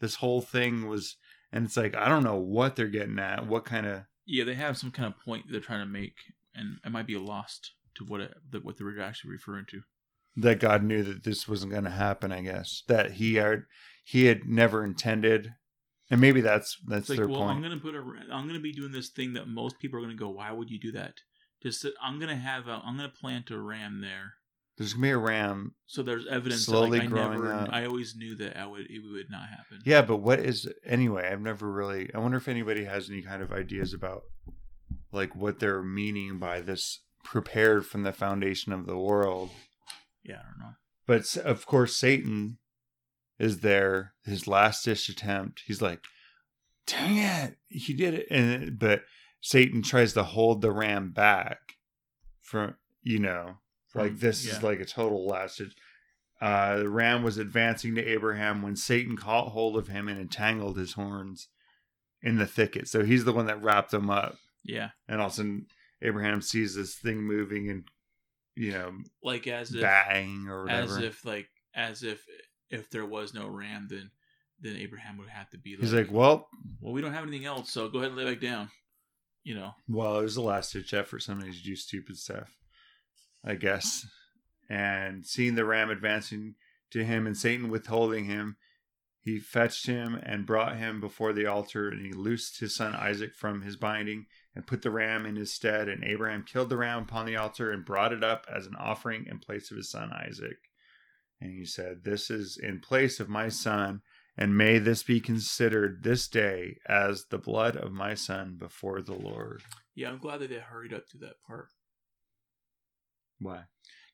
this whole thing was and it's like i don't know what they're getting at what kind of Yeah, they have some kind of point they're trying to make, and it might be lost to what it, what they're actually referring to. that God knew that this wasn't going to happen. I guess that he had he had never intended, and maybe that's that's It's like, their well, point. I'm gonna put a, I'm gonna be doing this thing that most people are gonna go, why would you do that? Just I'm gonna have a, I'm gonna plant a ram there, There's gonna be a ram. so there's evidence Slowly that like, I growing never, up. I always knew that I would, it would not happen. Yeah, but what is anyway? I've never really. I wonder if anybody has any kind of ideas about like what they're meaning by this prepared from the foundation of the world. yeah, I don't know. But of course, Satan is there. His last ditch attempt. He's like, "Dang it, he did it!" And but Satan tries to hold the ram back from you know, like From- this is like a total last ditch. Uh, the ram was advancing to Abraham when Satan caught hold of him and entangled his horns in the thicket. So he's the one that wrapped him up. Yeah, And all of a sudden, Abraham sees this thing moving and, you know, like as if, bang or whatever. as if like, as if if there was no ram, then then Abraham would have to be. Like, He's like, well, well, we don't have anything else, so go ahead and lay back down. You know, well, it was the last ditch effort. Somebody to do stupid stuff, I guess. And seeing the ram advancing to him and Satan withholding him, he fetched him and brought him before the altar, and he loosed his son Isaac from his binding and put the ram in his stead. And Abraham killed the ram upon the altar and brought it up as an offering in place of his son Isaac. And he said, This is in place of my son, and may this be considered this day as the blood of my son before the Lord. yeah, I'm glad that they hurried up to that part. Why?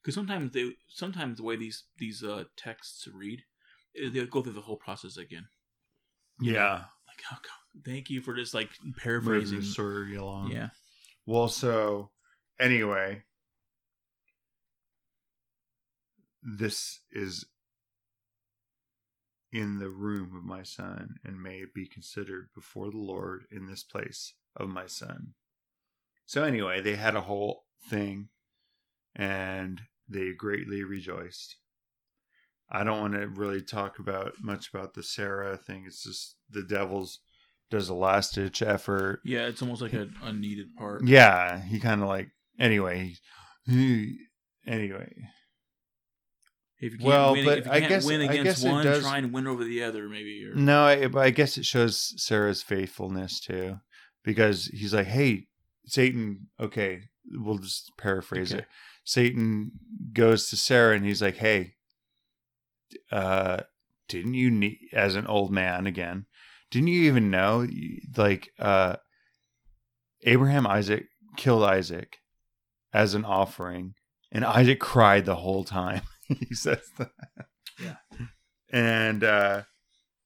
because sometimes they sometimes the way these these uh texts read eh, they'll go through the whole process again Yeah. like oh God, thank you for just like Moving paraphrasing the story along. yeah Well, so anyway, this is in the room of my son and may it be considered before the Lord in this place of my son. So anyway, they had a whole thing and they greatly rejoiced. I don't want to really talk about much about the Sarah thing. It's just the devil's does a last ditch effort yeah it's almost like a unneeded part yeah, he kind of like anyway. He, anyway, if you can't Well, win, but if you I can't guess- win I against one does- try and win over the other maybe or no, I, but I guess it shows Sarah's faithfulness too, because he's like, "Hey, Satan." Okay, we'll just paraphrase Okay. it. Satan goes to Sarah and he's like, "Hey, uh, didn't you need as an old man again? Didn't you even know like uh, Abraham Isaac killed Isaac as an offering, and Isaac cried the whole time." he says that. Yeah. and uh,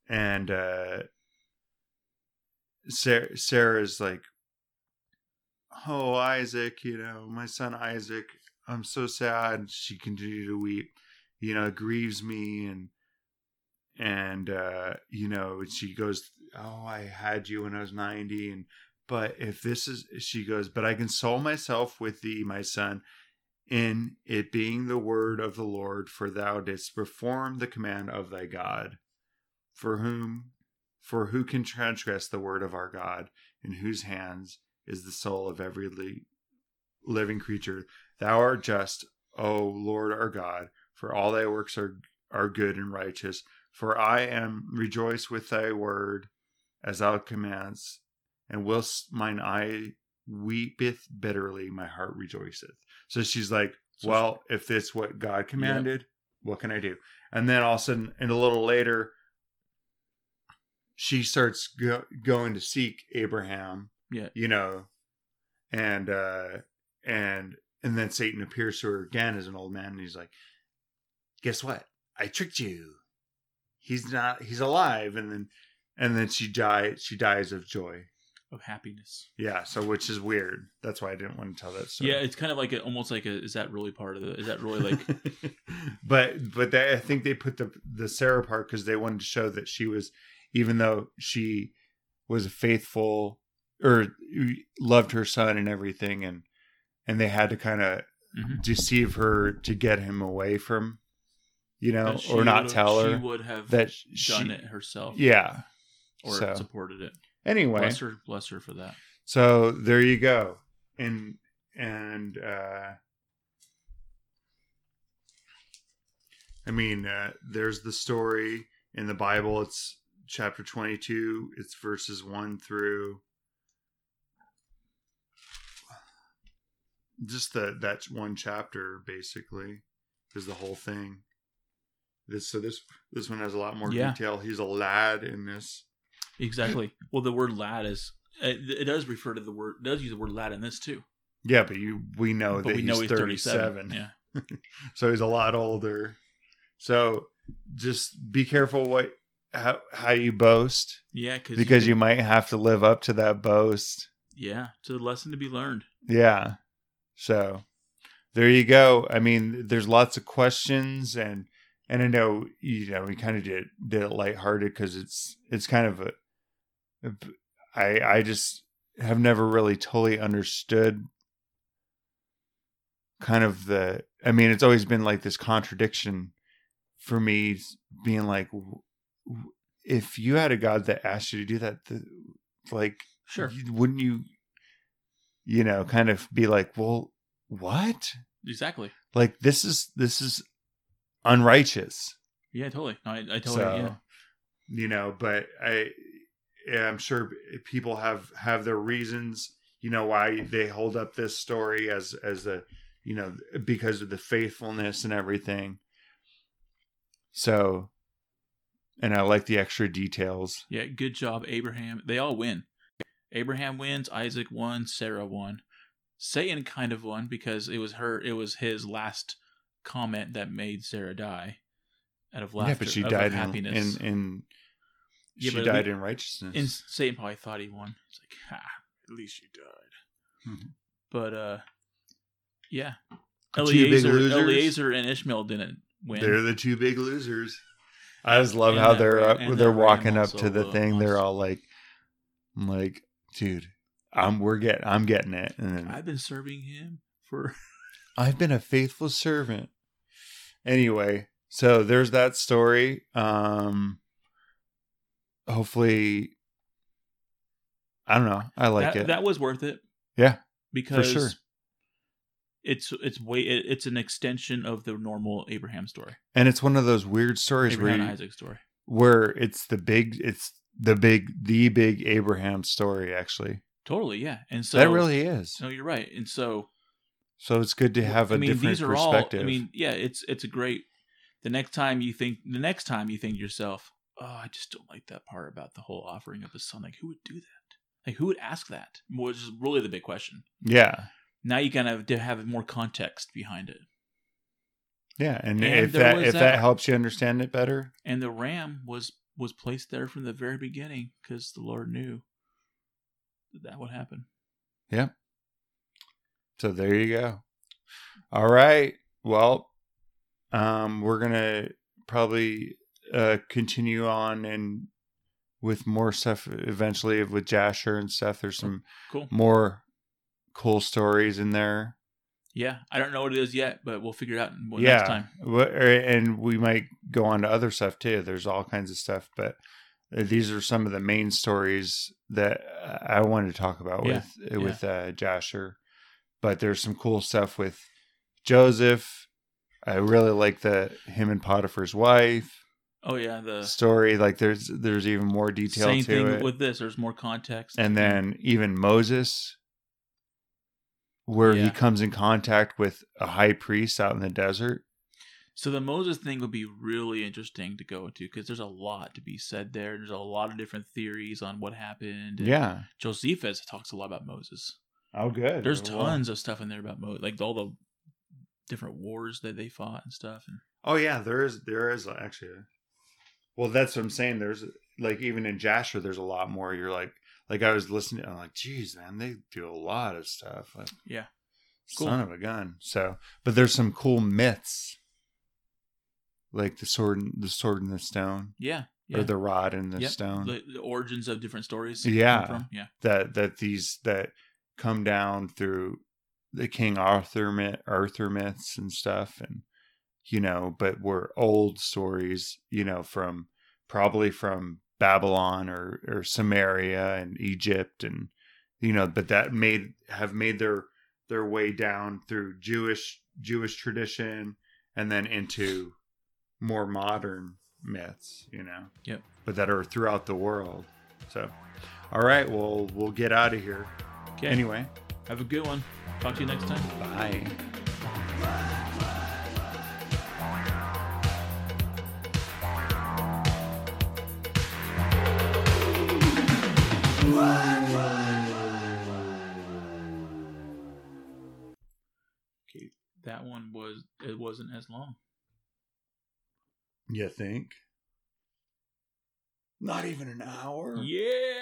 and uh, Sarah, Sarah's like, "Oh, Isaac, you know, my son Isaac, I'm so sad." She continued to weep. You know, it grieves me, and and uh, you know, she goes, "Oh, I had you when I was 90, and but if this is," she goes, "But I console myself with thee, my son." In it being the word of the Lord, for thou didst perform the command of thy God, for whom for who can transgress the word of our God, in whose hands is the soul of every li- living creature? Thou art just, O Lord our God, for all thy works are, are good and righteous. For I am rejoiced with thy word, as thou commandest, and whilst mine eye weepeth bitterly, my heart rejoiceth. So she's like, Well, if this what God commanded, what can I do? And then all of a sudden, and a little later, she starts go- going to seek Abraham. Yeah. You know, and uh and and then Satan appears to her again as an old man, and he's like, "Guess what? I tricked you. He's not. He's alive." And then and then she dies. She dies of joy. of happiness Yeah. So which is weird. That's why I didn't want to tell that story. yeah it's kind of like a, almost like a is that really part of the is that really like but but they, I think they put the the Sarah part because they wanted to show that she was, even though she was faithful or loved her son and everything, and and they had to kind of Mhm. deceive her to get him away from, you know, or not tell she her would have that done she, it herself Yeah. or so supported it anyway, bless her bless her for that So there you go. And and uh I mean, uh, there's the story in the Bible. It's chapter 22. It's verses 1 through just the that one chapter basically is the whole thing. This so this this one has a lot more Yeah. detail. He's a lad in this. Exactly. Well, the word lad is it, it does refer to the word does use the word lad in this too. Yeah, but you we know but that we he's, know he's 37. 37. Yeah. so he's a lot older. So just be careful what how how you boast Yeah, cause because you might have to live up to that boast. Yeah, it's a lesson to be learned. Yeah. So there you go. I mean, there's lots of questions and and I know you know we kind of did did it lighthearted because it's it's kind of a I I just have never really totally understood kind of the I mean it's always been like this contradiction for me being like if you had a god that asked you to do that the, like Sure. wouldn't you you know kind of be like well what Exactly. like this is this is unrighteous Yeah, totally. No, I, I totally so yeah. you know but i yeah, i'm sure people have have their reasons you know why they hold up this story as as a you know because of the faithfulness and everything so and i like the extra details Yeah, good job, Abraham. They all win. Abraham wins, Isaac won, Sarah won. Satan kind of won because it was her it was his last comment that made Sarah die out of laughter. yeah but she died in, happiness. in in Yeah, she died lea- in righteousness And Satan probably thought he won. He's like, ha, at least she died. Mhm. But uh yeah. Eliezer. Eliezer and Ishmael didn't win. They're the two big losers. I just love And how that they're up, they're walking up to the uh, thing. They're all like, I'm like, dude, I'm we're getting I'm getting it. And then, I've been serving him for I've been a faithful servant. Anyway, so there's that story. Um hopefully I don't know. I like that, it. that was worth it. Yeah, because sure. it's it's way it, it's an extension of the normal Abraham story, and it's one of those weird stories where Abraham you- and Isaac story. where it's the big it's the big the big Abraham story actually. Totally, yeah. And so that really is. no, you're right. And so So it's good to have a I mean, different these are perspective. all. I mean, yeah, it's it's a great. The next time you think, the next time you think to yourself, oh, I just don't like that part about the whole offering of the son. Like, who would do that? Like, who would ask that? Which is really the big question. yeah, Now you kind of to have more context behind it. yeah, and, And if that if that- that helps you understand it better, And the ram was was placed there from the very beginning because the Lord knew that that would happen. Yeah. So there you go. All right, well, um, we're gonna probably uh continue on and with more stuff eventually with Jasher and stuff. There's some Cool. more cool stories in there. Yeah, I don't know what it is yet, but we'll figure it out well, yeah, next time. Er, and we might go on to other stuff too. There's all kinds of stuff, but uh, these are some of the main stories that uh, I wanted to talk about Yeah, with with uh, Jasher. But there's some cool stuff with Joseph. I really like the him and Potiphar's wife Oh yeah, the story. Like there's there's even more detail same to thing it. with this. There's more context, and then even Moses, where he comes in contact with a high priest out in the desert. So the Moses thing would be really interesting to go into because there's a lot to be said there. There's a lot of different theories on what happened. Yeah. Josephus talks a lot about Moses. Oh, good. There's tons of stuff in there about Moses, like all the different wars that they fought and stuff. And Oh yeah, there is there is actually. Well, that's what I'm saying. There's like even in Jasher, there's a lot more. You're like like I was listening. I'm like, geez, man, they do a lot of stuff. Like, yeah, Cool. son of a gun. So, but there's some cool myths, like the sword, the sword and the stone, yeah, yeah. or the rod and the Yep, stone. The, the origins of different stories. Yeah. from. yeah, that that these that come down through the King Arthur myth, Arthur myths and stuff, and you know, but were old stories, you know, from probably from Babylon or or Samaria and Egypt and you know, but that made have made their their way down through Jewish Jewish tradition and then into more modern myths, you know. Yep. But that are throughout the world. So, all right, well, we'll get out of here. Okay. Anyway, Have a good one. Talk to you next time. bye. Okay. That one was it wasn't as long. You think? Not even an hour? Yeah.